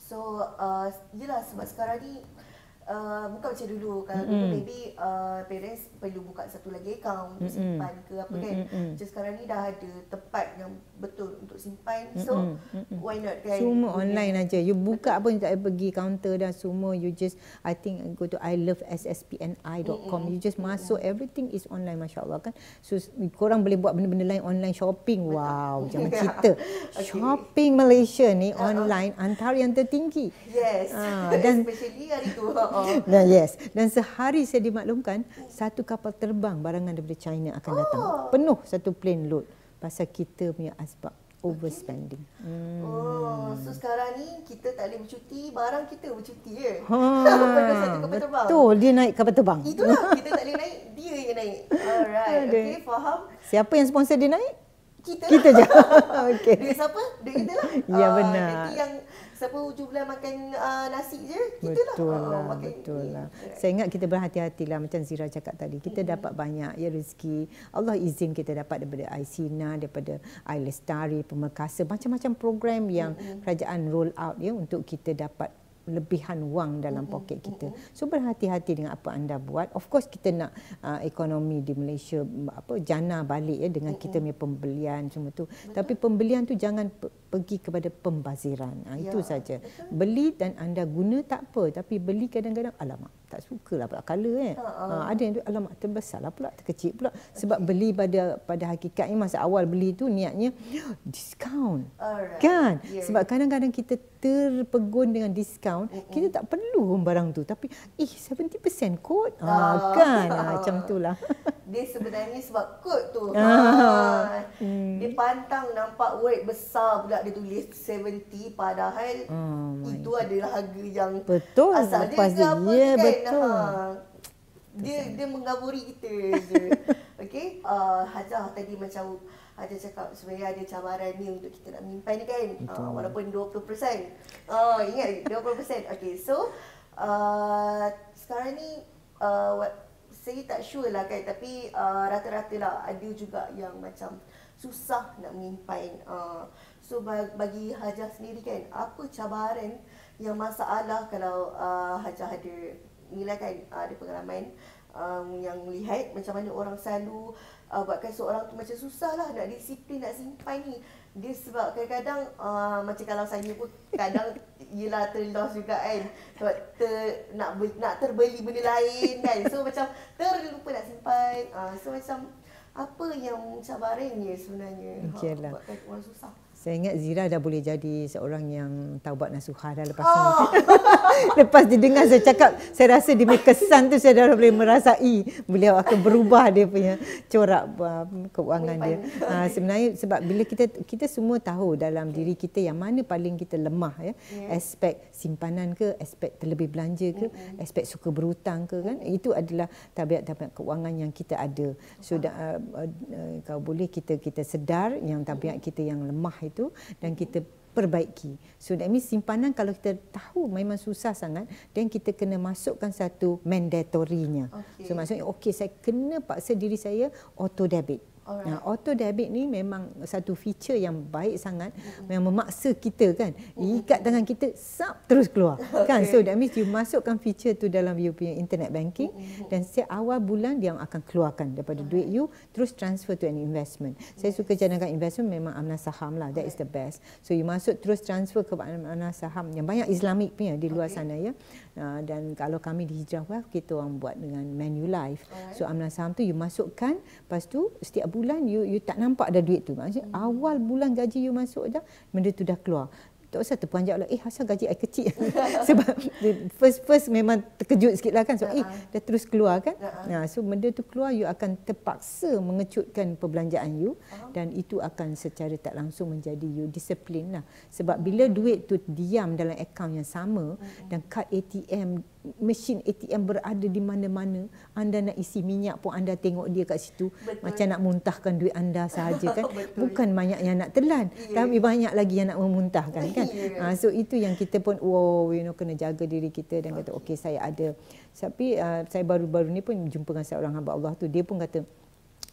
So, uh, yelah sebab sekarang ni uh, bukan macam dulu. Kalau dulu Mm-mm. maybe uh, parents perlu buka satu lagi account Mm-mm. simpan ke apa kan. Mm-mm. Macam sekarang ni dah ada tempat yang betul untuk simpan. So. Mm-mm. why not kan? Semua online aja. You buka pun tak payah pergi counter dah semua. You just I think go to I love sspni.com. You just masuk everything is online masya-Allah kan. So korang boleh buat benda-benda lain online shopping. Wow, <laughs> jangan cerita. Shopping Malaysia ni online antara yang tertinggi. Yes. Ah, <laughs> dan- Especially hari tu. Oh. <laughs> Dan yes, dan sehari saya dimaklumkan satu kapal terbang barangan daripada China akan datang. Oh. Penuh satu plane load pasal kita punya asbab overspending. Hmm. Oh, so sekarang ni kita tak boleh bercuti, barang kita bercuti je. Ha, <laughs> terbang. betul dia naik kapal terbang. Itulah <laughs> kita tak boleh naik, dia yang naik. Alright, Aduh. okay, faham? Siapa yang sponsor dia naik? Kita Kita je. <laughs> Okey. Duit siapa? Duit kita lah. Ya, Ah, benar. Nanti yang siapa hujung bulan makan uh, nasi je, kita Betul lah. lah, Ah, makan betul lah. Saya ingat kita berhati-hatilah macam Zira cakap tadi. Kita dapat banyak ya rezeki. Allah izin kita dapat daripada Aisina, daripada Ailestari, Pemerkasa, macam-macam program yang kerajaan roll out ya untuk kita dapat lebihan wang dalam poket kita. So berhati-hati dengan apa anda buat. Of course kita nak uh, ekonomi di Malaysia mm, apa jana balik ya dengan kita punya pembelian semua tu. Tapi pembelian tu jangan pe- pergi kepada pembaziran. Ha, itu Ya, saja. Beli dan anda guna tak apa tapi beli kadang-kadang alamak tak suka lah pula colour kan. Ha, ada yang tu alamak terbesar lah pula terkecil pula sebab beli pada pada hakikatnya masa awal beli tu niatnya <gasps> diskaun. Alright. Kan? Yeah. Sebab kadang-kadang kita terpegun dengan diskaun, kita tak perlu barang tu tapi eh 70% kot. Ah, Ah. kan? Ah, macam itulah. <laughs> Dia sebenarnya sebab kod tu. Ah. Ha. Dia pantang nampak word besar pula dia tulis 70 padahal Oh my itu adalah harga yang Betul, asal lepas dia ke dia. apa Ya, kan. betul. Ha. Dia dia menggaburi kita je. <laughs> Okey, uh, Hajah tadi macam Hajah cakap sebenarnya ada cabaran ni untuk kita nak menyimpan ni kan. Uh, walaupun 20%. Oh, ingat 20%. Okey, so uh, sekarang ni uh, what, saya tak sure lah kan tapi uh, rata-rata lah ada juga yang macam susah nak menyimpan. Uh, so ba- bagi Hajah sendiri kan, apa cabaran yang masalah kalau uh, Hajah ada nilai kan uh, ada pengalaman um, yang melihat macam mana orang selalu uh, buatkan seorang tu macam susah lah nak disiplin nak simpan ni. Dia sebab kadang-kadang uh, macam kalau saya pun kadang <laughs> yelah terlos juga kan. Sebab ter, nak nak terbeli benda lain kan. So macam terlupa nak simpan. Uh, so macam apa yang cabarannya sebenarnya? Okey lah. buatkan orang susah Saya ingat Zira dah boleh jadi seorang yang taubat nasuhah dah lepas Oh. ni. <laughs> lepas didengar saya cakap, saya rasa dia punya kesan tu saya dah boleh merasai beliau akan berubah dia punya corak uh, keuangan dia. Uh, sebenarnya sebab bila kita kita semua tahu dalam diri kita yang mana paling kita lemah ya. Yeah. Aspek simpanan ke, aspek terlebih belanja ke, aspek suka berhutang ke kan. Itu adalah tabiat-tabiat keuangan yang kita ada. So da, uh, uh, uh, kalau boleh kita kita sedar yang tabiat kita yang lemah itu dan kita perbaiki. So that means simpanan kalau kita tahu memang susah sangat dan kita kena masukkan satu mandatorinya. Okey. So maksudnya okey saya kena paksa diri saya auto debit. Alright. Nah, auto debit ni memang satu feature yang baik sangat. Mm-hmm. yang memaksa kita kan. Ikat tangan kita sap terus keluar. <laughs> Kan? So that means you masukkan feature tu dalam you punya internet banking mm-hmm. dan setiap awal bulan dia akan keluarkan daripada duit you terus transfer to an investment. Saya suka cadangkan investment memang amanah saham lah. That is the best. So you masuk terus transfer ke amanah saham yang banyak islamik punya di luar Okay. sana ya Uh, dan kalau kami di Hijrah Wealth kita orang buat dengan Manulife. Alright. so amanah saham tu you masukkan lepas tu setiap bulan you you tak nampak ada duit tu. Maksudnya awal bulan gaji you masuk dah benda tu dah keluar tak usah terpanjat lah. Eh asal gaji I kecil. <laughs> Sebab first first memang terkejut sikit lah kan. So uh-huh. eh dah terus keluar kan. Uh-huh. Nah, so benda tu keluar you akan terpaksa mengecutkan perbelanjaan you. Uh-huh. Dan itu akan secara tak langsung menjadi you disiplin lah. Sebab bila duit tu diam dalam akaun yang sama. Uh-huh. Dan kad ATM mesin ATM berada di mana-mana. Anda nak isi minyak pun anda tengok dia kat situ. Betul. macam nak muntahkan duit anda sahaja kan? <laughs> Bukan banyak yang nak telan. Yeah. tapi banyak lagi yang nak memuntahkan kan? Yeah. ha, so itu yang kita pun wow you know kena jaga diri kita dan kata okey. Saya ada. Tapi uh, saya baru-baru ni pun jumpa dengan seorang hamba Allah tu. Dia pun kata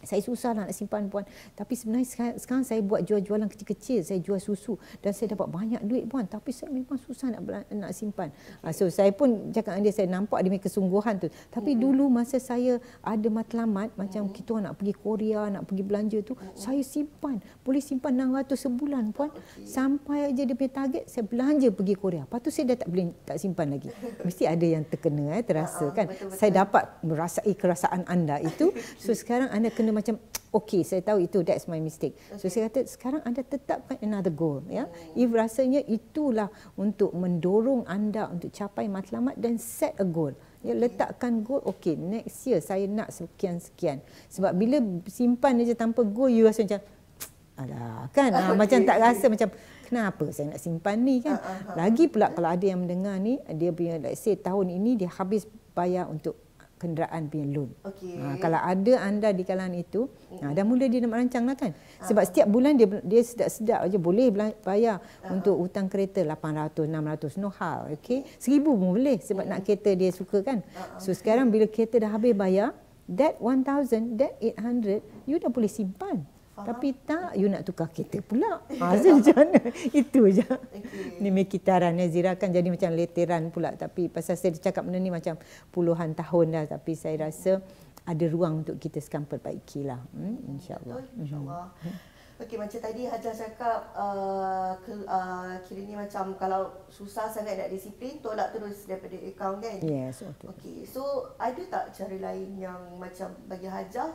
saya susah nak simpan puan tapi sebenarnya sekarang, sekarang saya buat jual-jualan kecil-kecil saya jual susu dan saya dapat banyak duit puan tapi saya memang susah nak nak simpan okay. so saya pun cakap dengan dia saya nampak dia punya kesungguhan tu tapi hmm. dulu masa saya ada matlamat macam hmm. kita nak pergi Korea nak pergi belanja tu hmm. saya simpan boleh simpan 600 sebulan puan okay. sampai aja dia punya target saya belanja pergi Korea lepas tu saya dah tak boleh tak simpan lagi mesti ada yang terkena eh terasa uh kan betul-betul. saya dapat merasai kerasaan anda itu so sekarang anda kena macam <tsk> okay saya tahu itu that's my mistake. Okay. So saya kata sekarang anda tetapkan another goal ya. Hmm. If rasanya itulah untuk mendorong anda untuk capai matlamat dan set a goal. Ya letakkan goal okay next year saya nak sekian sekian. Sebab bila simpan aja tanpa goal you rasa macam <tsk> alah kan okay. ha, macam tak rasa macam kenapa saya nak simpan ni kan. Uh-huh. Lagi pula kalau ada yang mendengar ni dia punya let's say tahun ini dia habis bayar untuk kenderaan punya loan. Okay. Ha, kalau ada anda di kalangan itu, mm. ha, dah mula dia nak merancang lah kan. Sebab uh setiap bulan dia dia sedap-sedap aja boleh bayar uh untuk hutang kereta 800, 600, no hal. Okay. Seribu pun boleh sebab mm. nak kereta dia suka kan. uh So sekarang bila kereta dah habis bayar, that 1000, that 800, you dah boleh simpan. Tapi tak, you nak tukar kereta pula. <laughs> Hasil macam mana? Itu je. Okay. Ni mekitaran Nazira kan jadi macam leteran pula. Tapi pasal saya cakap benda ni macam puluhan tahun dah. Tapi saya rasa ada ruang untuk kita sekarang perbaiki lah. Hmm, InsyaAllah. InsyaAllah. Hmm. Okey macam tadi Hajar cakap uh, ke, uh, kira ni macam kalau susah sangat nak disiplin tolak terus daripada akaun kan? Yes. Okay. Okey so ada tak cara lain yang macam bagi Hajar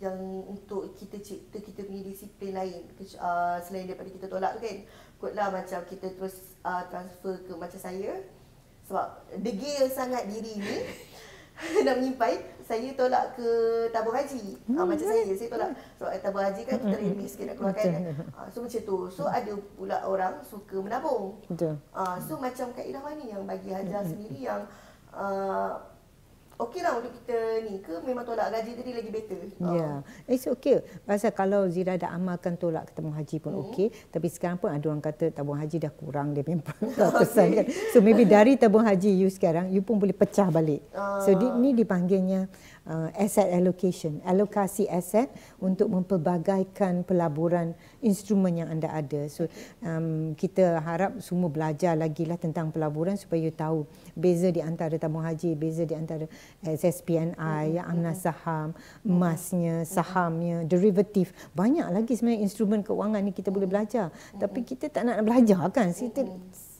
yang untuk kita cipta kita punya disiplin lain. Uh, selain daripada kita tolak tu kan kotlah macam kita terus uh, transfer ke macam saya. Sebab degil sangat diri ni <laughs> nak menyimpan saya tolak ke tabung haji. Hmm, uh, macam saya saya tolak. sebab tabung haji kan kita remeh sikit nak keluarkan kan? uh, so macam tu. So ada pula orang suka menabung. Betul. Uh, so macam Kak Irawan ni yang bagi hajar sendiri yang uh, okey lah untuk kita ni ke memang tolak gaji tadi lagi better? Ya, yeah. uh. it's okay. Pasal kalau Zira dah amalkan tolak ke tabung haji pun mm-hmm. okey. Tapi sekarang pun ada orang kata tabung haji dah kurang dia memang <laughs> ratusan okay. kan. So maybe dari tabung haji you sekarang, you pun boleh pecah balik. Uh. So di, ni dipanggilnya uh, asset allocation, alokasi aset untuk mempelbagaikan pelaburan instrumen yang anda ada. So um, kita harap semua belajar lagi lah tentang pelaburan supaya you tahu beza di antara tabung haji, beza di antara SSPNI, mm-hmm. ya, amnas saham, emasnya, sahamnya, derivatif. Banyak lagi sebenarnya instrumen keuangan ni kita boleh belajar. Mm-hmm. Tapi kita tak nak belajar kan. Kita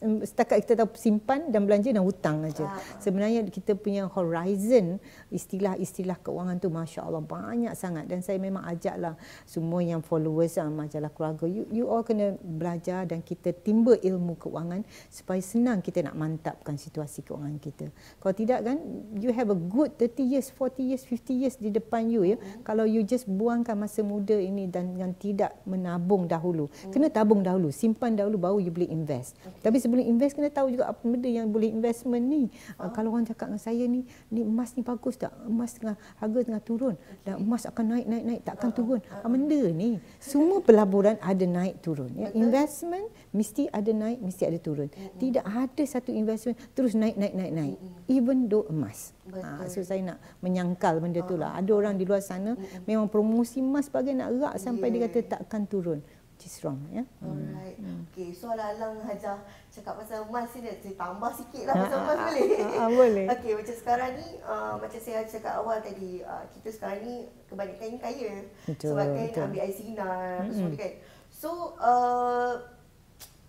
setakat kita tahu simpan dan belanja dan hutang aja. Ah. Sebenarnya kita punya horizon istilah-istilah keuangan tu masya-Allah banyak sangat dan saya memang ajaklah semua yang followers uh, majalah keluarga you, you all kena belajar dan kita timba ilmu keuangan supaya senang kita nak mantapkan situasi keuangan kita. Kalau tidak kan you have a good 30 years, 40 years, 50 years di depan you ya. Mm. Kalau you just buangkan masa muda ini dan yang tidak menabung dahulu. Mm. Kena tabung dahulu, simpan dahulu baru you boleh invest. Okay. Tapi sebelum invest kena tahu juga apa benda yang boleh investment ni. Oh. Uh, kalau orang cakap dengan saya ni, ni emas ni bagus tak? Emas tengah harga tengah turun dan emas akan naik naik naik takkan uh, turun. Uh, uh. Benda ni semua pelaburan ada naik turun. Ya. Investment mesti ada naik, mesti ada turun. Uh, uh. Tidak ada satu investment terus naik naik naik naik. Uh, uh. Even though emas. Ha, so saya nak menyangkal benda tu lah. Ada orang di luar sana memang promosi emas sebagai nak rak sampai yeah. dia kata takkan turun which is wrong ya. Alright. Hmm. Okay, so alang Hajar cakap pasal emas ni saya tambah sikit lah pasal emas boleh. Ha, <laughs> boleh. okay, macam sekarang ni uh, macam saya cakap awal tadi uh, kita sekarang ni kebanyakan ni kaya. Betul, Sebab kan betul. ambil IC Sinar mm-hmm. semua kan. So uh,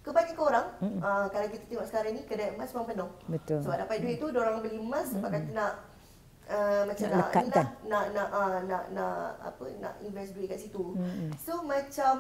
kebanyakan orang uh, kalau kita tengok sekarang ni kedai emas memang penuh. Betul. Sebab dapat duit tu orang beli emas sebab mm-hmm. kata nak Uh, macam nak nak, nak nak nak uh, nak nak apa nak invest duit kat situ. Mm-hmm. So macam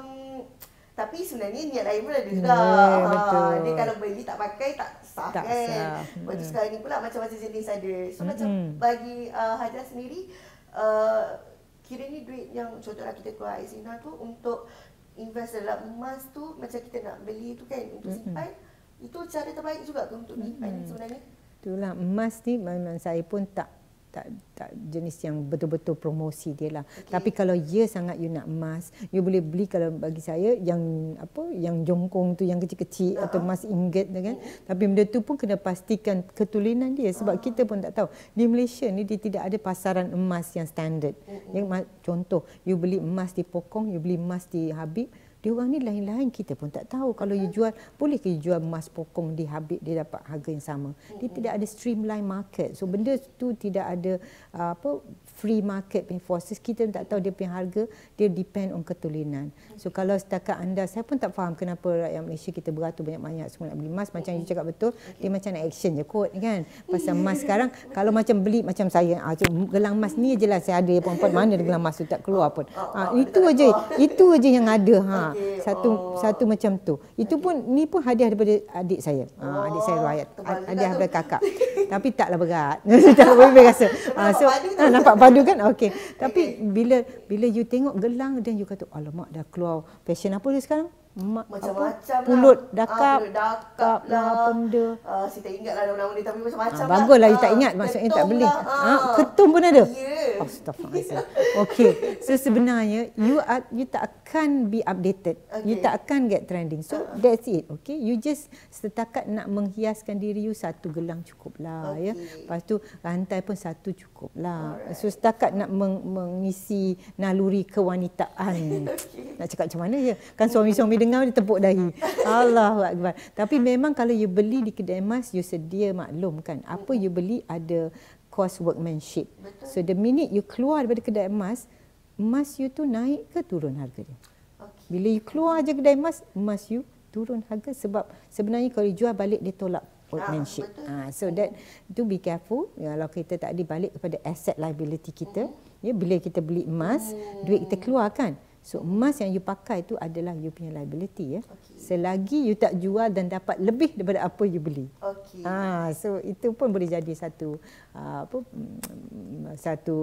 Tapi sebenarnya niat lain pun ada juga. Yeah, betul. Dia kalau beli tak pakai tak sah Tak kan. sah. Lepas tu sekarang ni pula macam-macam jenis ada. So macam Mm-mm. bagi uh, Hajar sendiri, uh, kira ni duit yang contohlah kita keluar Aizina tu untuk invest dalam emas tu macam kita nak beli tu kan untuk simpan. Itu cara terbaik juga ke untuk simpan Mm-mm. sebenarnya? Itulah emas ni memang saya pun tak tak tak jenis yang betul-betul promosi dia lah. Okay. Tapi kalau ya sangat you nak emas, you boleh beli kalau bagi saya yang apa yang jongkong tu yang kecil-kecil Ha. atau emas ingot tu kan. Tapi benda tu pun kena pastikan ketulinan dia sebab kita pun tak tahu. Di Malaysia ni dia tidak ada pasaran emas yang standard. Yang ma- contoh you beli emas di Pokong, you beli emas di Habib, dia orang ni lain-lain kita pun tak tahu. Kalau you jual boleh ke you jual emas pokong di Habib dia dapat harga yang sama? Dia tidak ada streamline market. So benda tu tidak ada uh, apa free market punya forces kita tak tahu dia punya harga dia depend on ketulinan so kalau setakat anda saya pun tak faham kenapa rakyat Malaysia kita beratur banyak-banyak semua nak beli emas macam you cakap betul dia macam nak action je kot kan <laughs> pasal emas sekarang kalau macam beli macam saya ah, gelang emas ni je lah saya ada perempuan mana ada gelang emas tu tak keluar pun ah, itu aja <laughs> itu aja yang ada ha satu oh. satu macam tu. Itu pun ni pun hadiah daripada adik saya. Ha, adik saya Oh, Ruayat. juga Hadiah tu. daripada kakak. <laughs> Tapi taklah berat. tak boleh rasa. Ha, so nampak ha, nampak padu kan? Okey. Tapi bila bila you tengok gelang dan you kata alamak dah keluar fashion apa dia sekarang? Ma- Macam-macam apa? Pulut lah. dakap. Ah, pulut dakap kap lah. Apa benda. Uh, saya tak ingat lah nama-nama dia tapi macam-macam Ha, baguslah you tak Ah, ingat maksudnya tak beli. Lah. Ha, ketum pun ada. Ya. Astaghfirullahalazim. Okey. So sebenarnya you are, you tak akan be updated. Okay. You tak akan get trending. So that's it. Okay. You just setakat nak menghiaskan diri you satu gelang cukup lah ya. Okey. Lepas tu rantai pun satu cukup lah. So setakat nak meng, mengisi naluri kewanitaan. <laughs> Okey. Nak cakap macam mana je? Kan suami-suami dengar dia tepuk dahi. Allahu akbar. Tapi memang kalau you beli di kedai emas you sedia maklum kan. Apa you beli ada cost workmanship. Betul. So the minute you keluar daripada kedai emas, emas you tu naik ke turun harga dia? Okey. Bila you keluar je kedai emas, emas you turun harga sebab sebenarnya kalau you jual balik dia tolak workmanship. betul. Ah, so that to be careful kalau kita tak ada balik kepada asset liability kita. Ya bila kita beli emas, duit kita keluar kan. So emas yang you pakai tu adalah you punya liability ya. Okey. Selagi you tak jual dan dapat lebih daripada apa you beli. Okey. Ah, so itu pun boleh jadi satu uh, apa mm, satu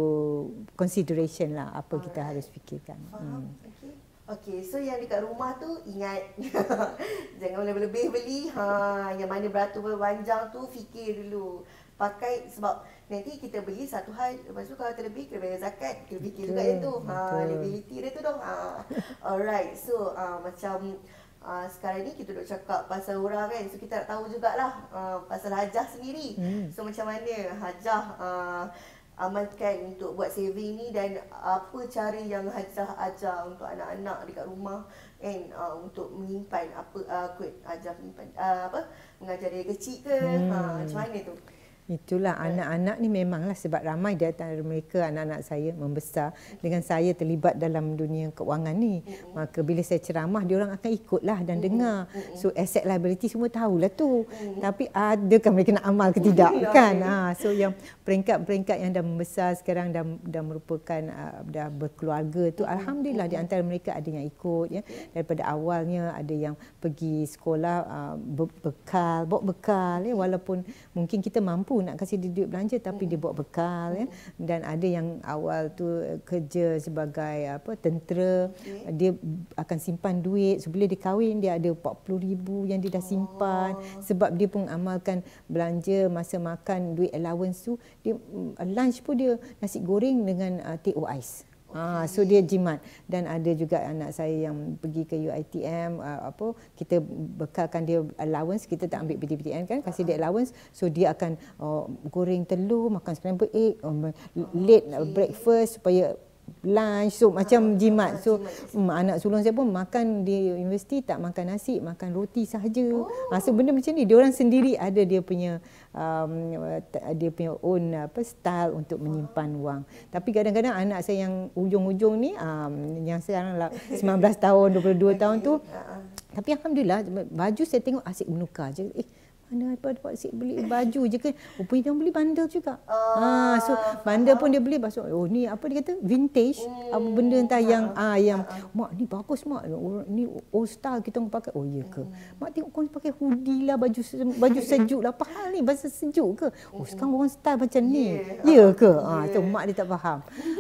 consideration lah apa kita harus fikirkan. Faham? Okey. Okey, so yang dekat rumah tu ingat <laughs> jangan lebih-lebih beli. Ha, yang mana beratur berpanjang tu fikir dulu. Pakai sebab nanti kita beli satu hal lepas tu kalau terlebih kena bayar zakat. Kena fikir juga yang tu. Ha, liability dia tu dong. Ha. <laughs> Alright. So uh, macam uh, sekarang ni kita duk cakap pasal orang kan. So kita nak tahu jugalah uh, pasal hajah sendiri. Hmm. So macam mana hajah uh, amalkan untuk buat saving ni dan apa cara yang Hajah ajar untuk anak-anak dekat rumah kan uh, untuk menyimpan apa uh, kot Hajah menyimpan uh, apa mengajar dia kecil ke hmm. ha, macam mana tu Itulah anak-anak ni memanglah sebab ramai di antara mereka anak-anak saya membesar. Dengan saya terlibat dalam dunia keuangan ni. Maka bila saya ceramah dia orang akan ikutlah dan dengar. So asset liability semua tahulah tu. Tapi adakah mereka nak amal ke tidak? Kan? Ha so yang peringkat-peringkat yang dah membesar sekarang dah dah merupakan uh, dah berkeluarga tu alhamdulillah di antara mereka ada yang ikut ya. Daripada awalnya ada yang pergi sekolah uh, be- bekal, bawa bekal ya. Walaupun mungkin kita mampu nak kasih dia duit belanja tapi dia bawa bekal ya. Dan ada yang awal tu eh, kerja sebagai apa tentera Okey. dia akan simpan duit. So bila dia kahwin dia ada 40,000 yang dia dah simpan. Sebab dia pun amalkan belanja masa makan duit allowance tu dia mm, lunch pun dia nasi goreng dengan uh, teh ais Ah, so dia jimat. Dan ada juga anak saya yang pergi ke UiTM uh, apa kita bekalkan dia allowance kita tak ambil PTPTN kan kasih dia allowance. So dia akan uh, goreng telur makan scrambled egg um, late uh, breakfast supaya lunch so macam jimat. So um, anak sulung saya pun makan di universiti tak makan nasi makan roti sahaja. Oh. ha, so benda macam ni dia orang sendiri ada dia punya um, dia punya own apa style untuk menyimpan wang. Tapi kadang-kadang anak saya yang ujung-ujung ni um, yang sekarang lah 19 tahun 22 tahun tu Ha, tapi alhamdulillah baju saya tengok asyik menukar je. Eh mana apa dapat si beli baju je kan. Rupanya dia beli bundle juga. Oh, ha, so bundle pun dia beli pasal oh ni apa dia kata vintage hmm. apa benda entah yang ah yang mak ni bagus mak ni old style kita orang pakai. Oh ya ke? Hmm. Mak tengok kau pakai hoodie lah baju baju sejuk lah. Apa hal ni bahasa sejuk ke? Oh sekarang orang style macam ni. Ya yeah. ke? Ah yeah. tu mak dia tak faham.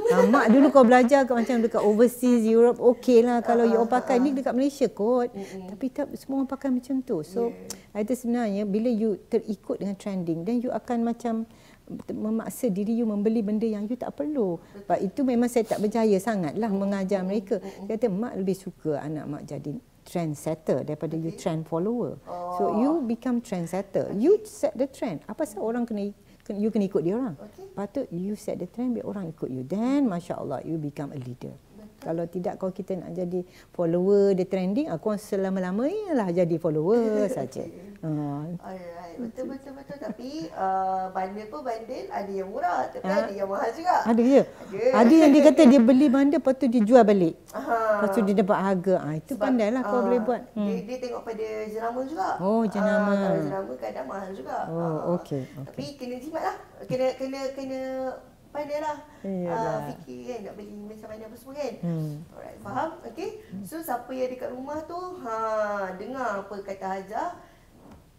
Ha, mak dulu kau belajar kat macam dekat overseas Europe okey lah kalau uh, you pakai uh, ni dekat Malaysia kot. Uh, Tapi tak semua orang pakai macam tu. So yeah. itu sebenarnya bila you terikut dengan trending then you akan macam memaksa diri you membeli benda yang you tak perlu. Sebab itu memang saya tak berjaya sangatlah mengajar mereka. Saya kata mak lebih suka anak mak jadi trend setter daripada okay. you trend follower. Oh. So you become trend setter. You set the trend. Apa sebab orang kena you kena ikut dia orang. Okay. Patut you set the trend biar orang ikut you. Then masya-Allah you become a leader. Kalau tidak kalau kita nak jadi follower dia trending, aku selama-lamanya lah jadi follower <laughs> saja. Uh. Alright, betul betul betul tapi uh, bandel pun bandel ada yang murah tapi ha? ada yang mahal juga. Ada ya. Ada. ada yang dia kata dia beli bandel lepas tu dia jual balik. Ha. Lepas tu dia dapat harga. Ah itu Sebab, pandai lah kau uh, boleh buat. Hmm. Dia, dia tengok pada jenama juga. Oh, jenama. Uh, kalau jenama kadang mahal juga. Oh, uh, okey. Okay. Tapi kena jimat lah. Kena kena kena pandai lah uh, fikir kan nak beli macam mana apa semua kan. Hmm. alright faham? Okay. So siapa yang dekat rumah tu? Ha dengar apa kata Hajar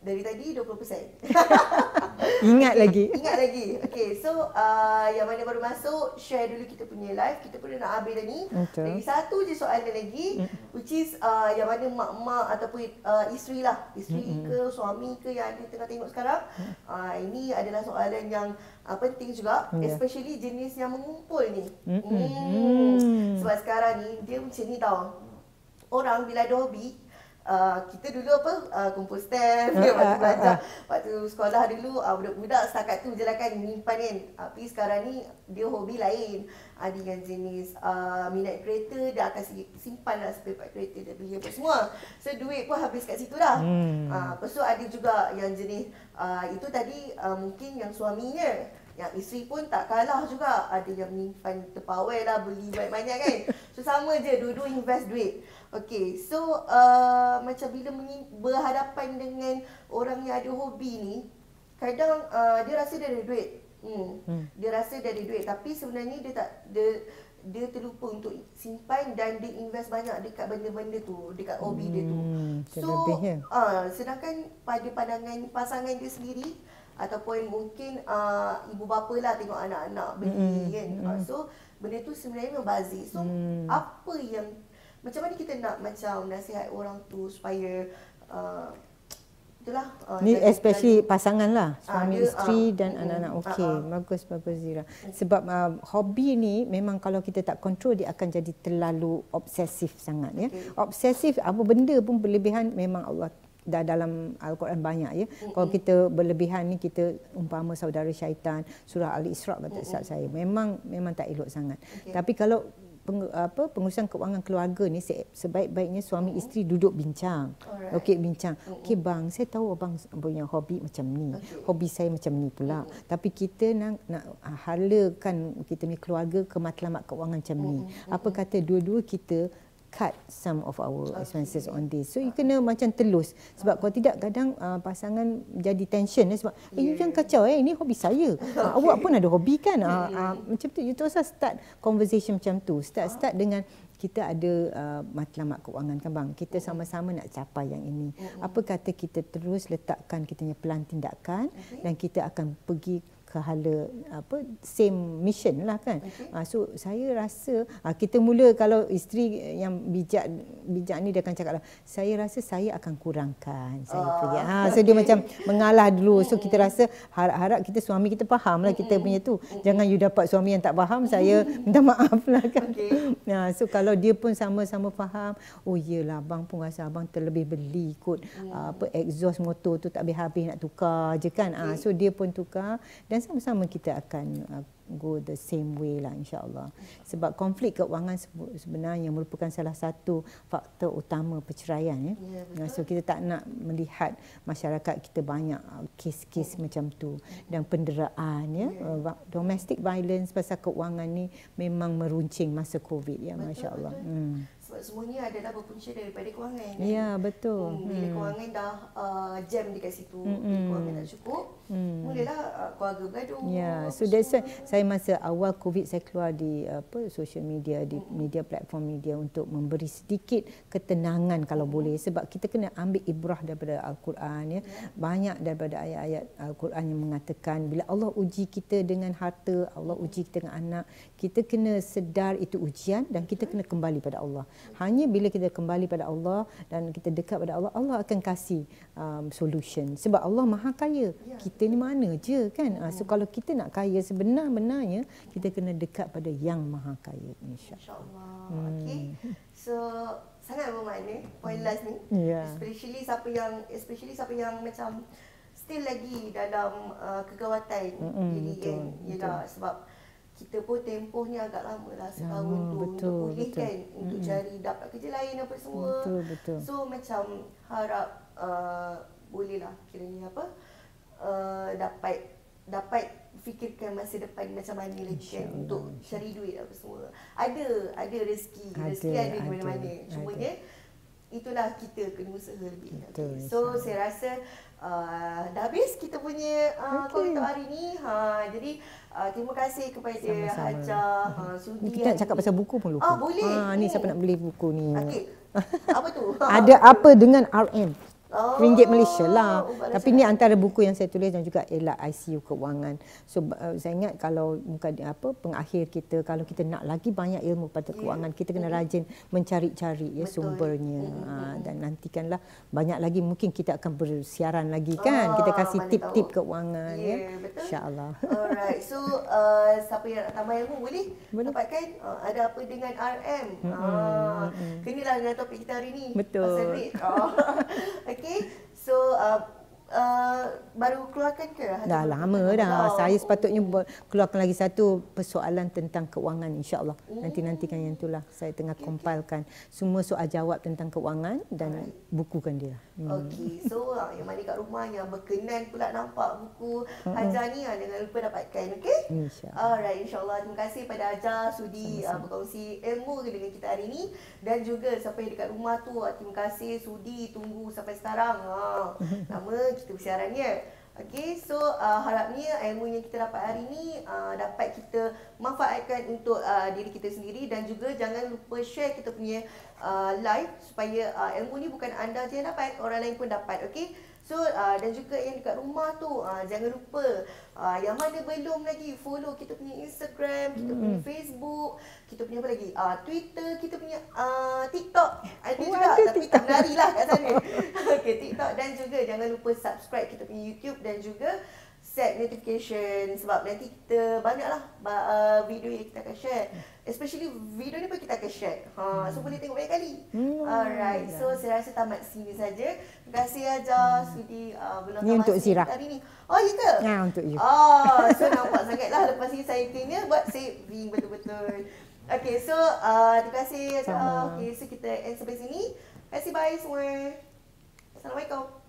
dari tadi 20%. <laughs> Ingat lagi. Ingat lagi. Okay, so uh, yang mana baru masuk, share dulu kita punya live. Kita pun nak habis dah ni. Okay. Lagi satu je soalan lagi, mm. which is uh, yang mana mak-mak ataupun uh, isteri lah. Isteri mm-hmm. ke, suami ke yang ada tengah tengok sekarang. Mm. Uh, ini adalah soalan yang uh, penting juga. Yeah. Especially jenis yang mengumpul ni. Mm-hmm. Hmm. Sebab sekarang ni, dia macam ni tau. Orang bila ada hobi, Uh, kita dulu apa uh, kumpul stamp uh, waktu uh, belajar. uh, uh. waktu sekolah dulu uh, budak-budak setakat tu je lah kan. Menyimpan kan tapi sekarang ni dia hobi lain. Uh, yang jenis uh, minat kereta dia akan simpan lah spare part kereta dia beli apa semua. So duit pun habis kat situ dah hmm. uh, lepas tu ada juga yang jenis uh, itu tadi uh, mungkin yang suaminya yang isteri pun tak kalah juga ada yang menyimpan terpawai lah beli banyak-banyak kan <laughs> so sama je dua-dua invest duit Okay, so uh, macam bila berhadapan dengan orang yang ada hobi ni, kadang uh, dia rasa dia ada duit. Hmm. hmm. Dia rasa dia ada duit tapi sebenarnya dia tak dia dia terlupa untuk simpan dan dia invest banyak dekat benda-benda tu, dekat hobi hmm. dia tu. Hmm, so, uh, sedangkan pada pandangan pasangan dia sendiri ataupun mungkin uh, ibu bapa lah tengok anak-anak beli hmm. kan. Uh, so benda tu sebenarnya membazir. So hmm. apa yang macam mana kita nak macam nasihat orang tu supaya uh, itulah uh, ni especially pasangan lah ah, suami uh, isteri uh, dan uh, anak-anak okey uh, uh. bagus bagus Zira sebab uh, hobi ni memang kalau kita tak kontrol dia akan jadi terlalu obsesif sangat ya okay. obsesif apa benda pun berlebihan memang Allah dah dalam al-Quran banyak ya. Mm-hmm. Kalau kita berlebihan ni kita umpama saudara syaitan surah al-Isra kata mm-hmm. saya memang memang tak elok sangat. Okay. Tapi kalau peng, apa pengurusan keuangan keluarga ni sebaik-baiknya suami mm-hmm. isteri duduk bincang. Okey bincang. Mm-hmm. Okey bang, saya tahu abang punya hobi macam ni. Okay. Hobi saya macam ni pula. Mm-hmm. Tapi kita nak nak halakan kita ni keluarga ke matlamat keuangan macam ni. Mm-hmm. Apa kata dua-dua kita cut some of our expenses okay. on this. So you kena macam telus sebab kalau tidak kadang uh, pasangan jadi tension eh, sebab yeah. eh you jangan kacau eh ini hobi saya. <laughs> uh, awak pun ada hobi kan? Uh, uh, macam tu you terus start conversation macam tu. Start start dengan kita ada uh, matlamat keuangan kan bang. Kita sama-sama nak capai yang ini. Apa kata kita terus letakkan kita punya pelan tindakan dan kita akan pergi ke hala apa same mission lah kan. Okay. Uh, so saya rasa uh, kita mula kalau isteri yang bijak bijak ni dia akan cakap lah saya rasa saya akan kurangkan saya oh. pergi. Ha so dia macam mengalah dulu. So kita rasa harap-harap kita suami kita faham lah kita punya tu. Jangan you dapat suami yang tak faham saya minta maaf lah kan. Okay. Uh, <laughs> so kalau dia pun sama-sama faham oh iyalah abang pun rasa abang terlebih beli kot uh, apa exhaust motor tu tak habis-habis nak tukar je kan. Okay. Uh, so dia pun tukar dan dan sama-sama kita akan uh, go the same way lah insyaAllah. Sebab konflik keuangan sebenarnya merupakan salah satu faktor utama perceraian. Ya. Ya, so kita tak nak melihat masyarakat kita banyak uh, kes-kes oh. macam tu. Dan penderaan, ya. Yeah. Uh, domestic violence pasal keuangan ni memang meruncing masa COVID. ya Masya Allah. Hmm. Sebab semuanya adalah berpunca daripada kewangan. kan? Ya, betul. Hmm, bila kewangan dah uh, jam dekat situ, hmm. bila kewangan tak cukup, hmm. mulalah uh, keluarga bergaduh. Ya, so that's why saya masa awal COVID saya keluar di apa social media di media platform media untuk memberi sedikit ketenangan kalau boleh sebab kita kena ambil ibrah daripada al-Quran ya. Banyak daripada ayat-ayat al-Quran yang mengatakan bila Allah uji kita dengan harta, Allah uji kita dengan anak, kita kena sedar itu ujian dan kita kena kembali pada Allah. Hanya bila kita kembali pada Allah dan kita dekat pada Allah, Allah akan kasih um, solution. Sebab Allah Maha Kaya. Kita ni mana je kan? Uh, so kalau kita nak kaya sebenar-benarnya, kita kena dekat pada Yang Maha Kaya insya InsyaAllah. Hmm. Okay. So, sangat bermakna point last ni. Ya. Especially siapa yang especially siapa yang macam still lagi dalam uh, kegawatan Mm-mm, diri betul, kan. Yalah sebab kita pun tempohnya agak lama lah setahun Lama, tu betul, untuk pulih betul. kan untuk cari dapat kerja lain apa semua. Betul, betul. So macam harap uh, bolehlah kiranya apa uh, dapat dapat fikirkan masa depan macam mana lagi kan untuk cari duit apa semua. Ada ada rezeki, Ada, rezeki ada di ada, mana-mana. ada. Cumanya itulah kita kena usaha lebih. Betul, Okay. So saya rasa uh, dah habis kita punya uh, okay. untuk hari ni. Ha jadi uh, terima kasih kepada Sama-sama. Haja ha, Sudi. Ni kita nak cakap pasal buku pun lupa. Ah, boleh. Ha, ni Hmm. siapa nak beli buku ni. Okey. <laughs> Apa tu? Ada apa dengan RM? Oh, Ringgit Malaysia lah. oh, Tapi ni antara buku yang saya tulis dan juga ialah ICU keuangan. So uh, saya ingat kalau bukan apa pengakhir kita kalau kita nak lagi banyak ilmu pada keuangan kita kena rajin mencari-cari ya Betul. sumbernya. Ha, dan nantikanlah banyak lagi mungkin kita akan bersiaran lagi kan. Ah, kita kasih tip-tip tahu. keuangan Ya, ya. betul. Insya-Allah. <laughs> Alright. So uh, siapa yang nak tambah ilmu boleh, Boleh. dapatkan uh, ada apa dengan RM. Ah, kenalah dengan topik kita hari ni. Betul. Pasal duit. <laughs> Oh. <laughs> okay. So uh, uh, baru keluarkan ke? Dah lama dah. Saya sepatutnya keluarkan lagi satu persoalan tentang keuangan insya-Allah. Nanti nantikan yang itulah. Saya tengah compilekan semua soal jawab tentang keuangan dan bukukan dia. Hmm. Okey, so uh, yang mana kat rumah yang berkenan pula nampak buku Hajar ni jangan lupa dapatkan, okey? Insya-Allah. Alright, insyaAllah. Terima kasih pada Hajar sudi uh, berkongsi ilmu dengan kita hari ini. Dan juga siapa yang dekat rumah tu, uh, terima kasih sudi tunggu sampai sekarang. Ha, lama kita bersiarannya. Okay, so uh, harapnya ilmu yang kita dapat hari ini uh, dapat kita manfaatkan untuk uh, diri kita sendiri dan juga jangan lupa share kita punya uh, live supaya uh, ilmu ni bukan anda je yang dapat, orang lain pun dapat. Okay, so uh, dan juga yang dekat rumah tu uh, jangan lupa uh, yang mana belum lagi follow kita punya Instagram, kita punya Facebook, kita punya apa lagi? Uh, Twitter, kita punya uh, TikTok. Ada Oh, juga ada tapi tak berlari lah kat sana. <laughs> <laughs> okay, TikTok dan juga jangan lupa subscribe kita punya YouTube dan juga set notification sebab nanti kita banyaklah ba- uh, video yang kita akan share. Especially video ni pun kita akan share. Ha, so boleh tengok banyak kali. Hmm, Alright. So saya rasa tamat sini saja. Terima kasih Aja sudi uh, Hmm. Ni untuk Zira. hari ni. Oh, ya ke? Ya, untuk you. Oh, so <laughs> nampak sangat lah lepas ni saya kena buat saving betul-betul. Okay, so uh, terima kasih Aja. Okay, so kita end sampai sini. Terima kasih, bye semua. Assalamualaikum.